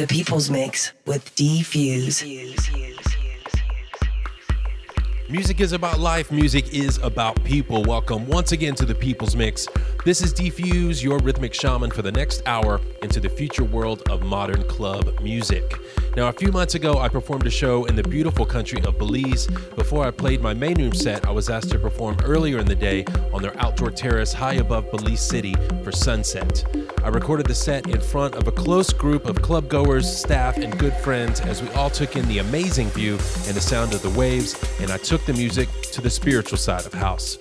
The People's Mix with D:Fuse. Music is about life, music is about people. Welcome once again to the People's Mix. This is D:Fuse, your rhythmic shaman for the next hour into the future world of modern club music. Now, a few months ago, I performed a show in the beautiful country of Belize. Before I played my main room set, I was asked to perform earlier in the day on their outdoor terrace high above Belize City for sunset. I recorded the set in front of a close group of club goers, staff, and good friends as we all took in the amazing view and the sound of the waves, and I took the music to the spiritual side of house.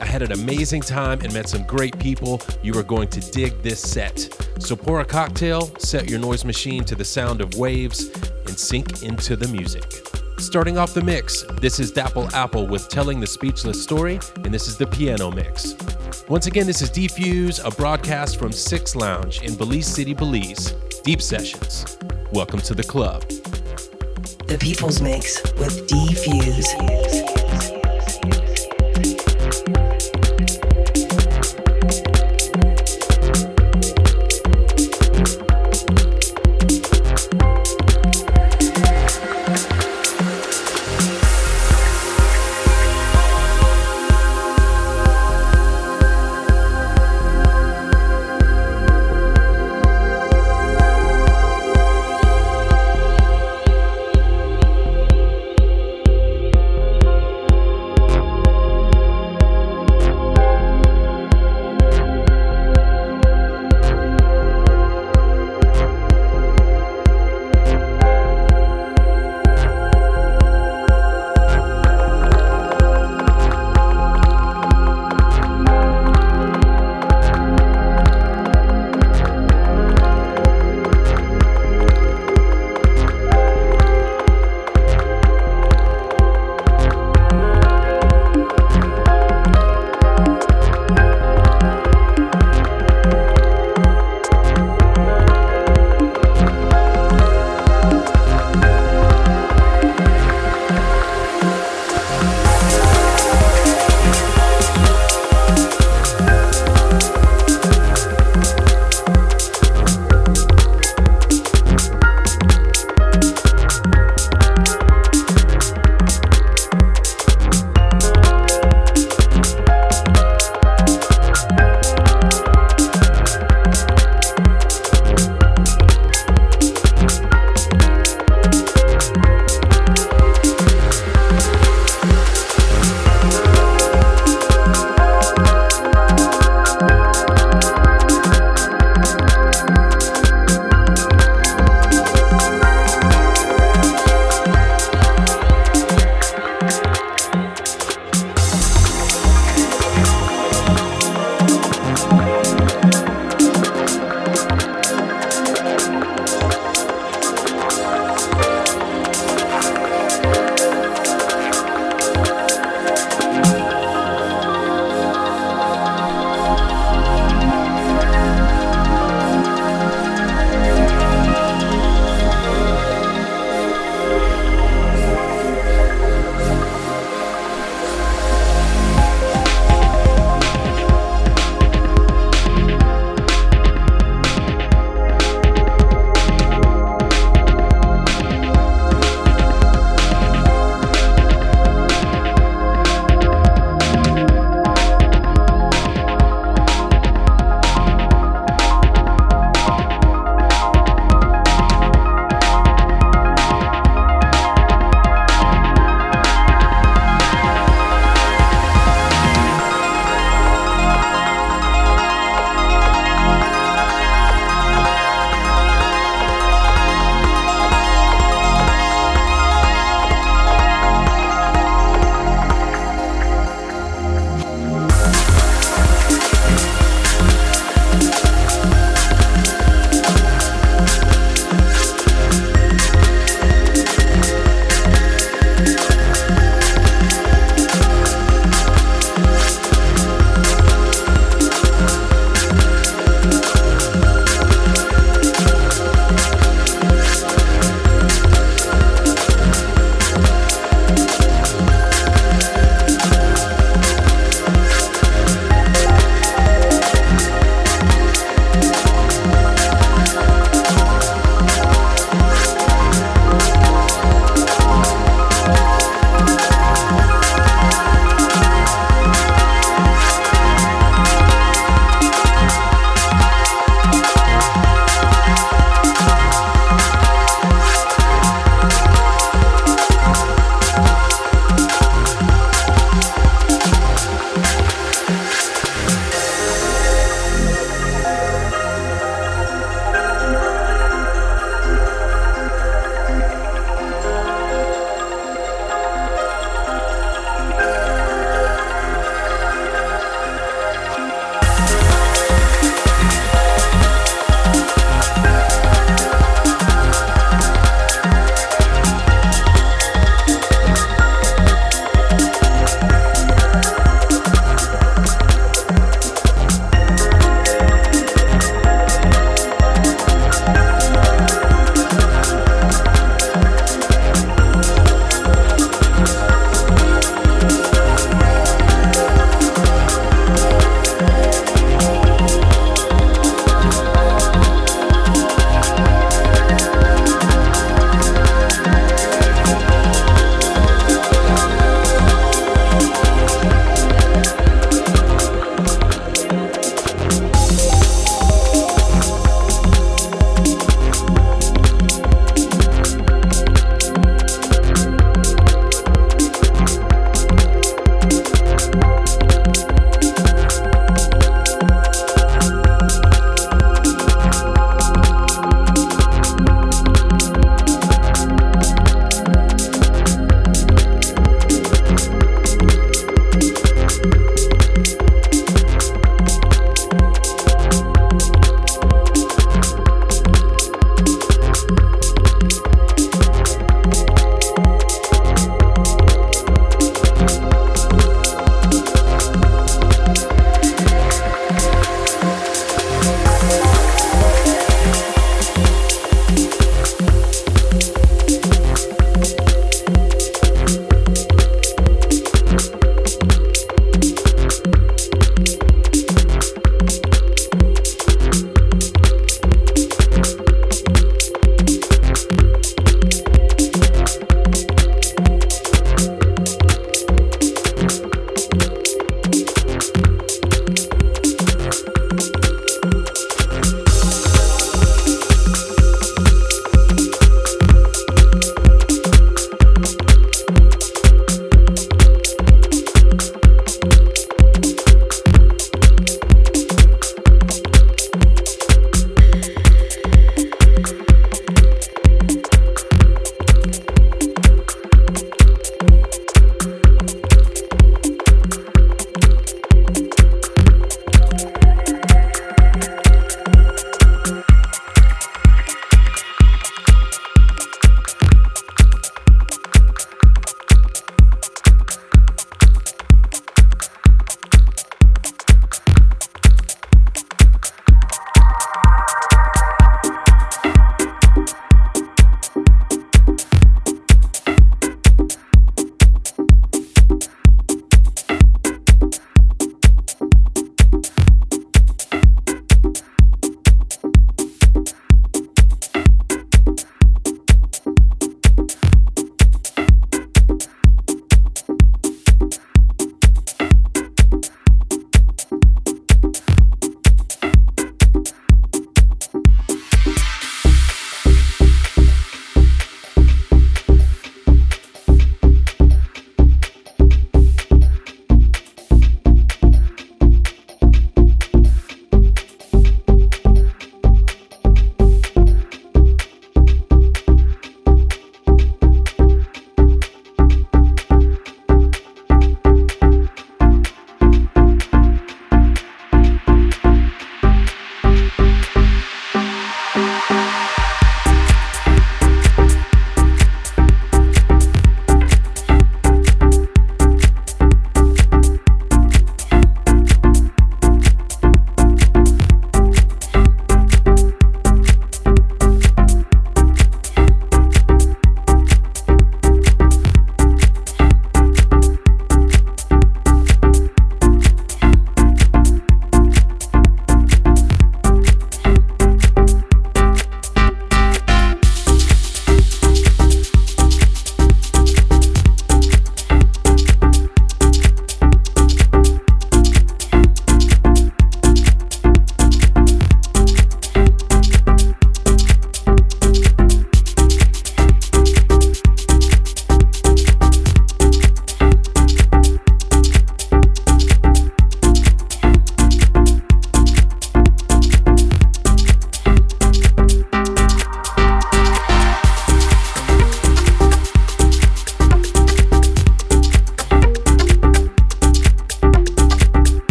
I had an amazing time and met some great people. You are going to dig this set. So pour a cocktail, set your noise machine to the sound of waves, and sink into the music. Starting off the mix, this is Dapple Apple with Telling the Speechless Story, and this is the piano mix. Once again, this is D:Fuse, a broadcast from Six Lounge in Belize City, Belize. Deep Sessions. Welcome to the club. The People's Mix with D:Fuse.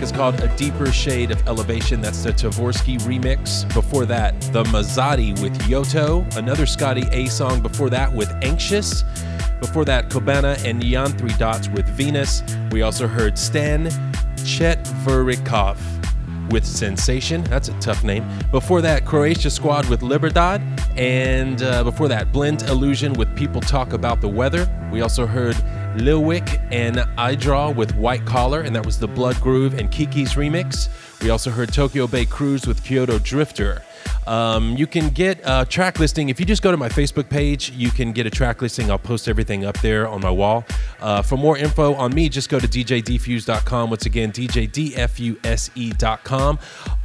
Track is called A Deeper Shade of Elevation. That's the Tavorsky remix. Before that, The Mazzotti with Yoto. Another Scotty A song before that with Anxious. Before that, Kobana and Yan Three Dots with Venus. We also heard Stan Chetverikov with Sensation. That's a tough name. Before that, Croatia Squad with Liberdad. And uh, before that, Blend Illusion with People Talk About the Weather. We also heard Lilwick and I Draw with White Collar, and that was the Blood Groove and Kiki's remix. We also heard Tokyo Bay Cruise with Kyoto Drifter. Um, you can get a track listing if you just go to my Facebook page. You can get a track listing. I'll post everything up there on my wall. Uh, for more info on me, just go to djdfuse.com. Once again, djdfuse.com.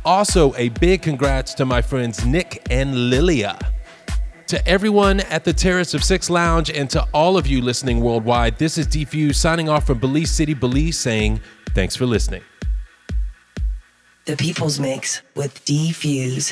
Also, a big congrats to my friends Nick and Lilia. To everyone at the Terrace of Six Lounge and to all of you listening worldwide, this is D:Fuse signing off from Belize City, Belize, saying thanks for listening. The People's Mix with D:Fuse.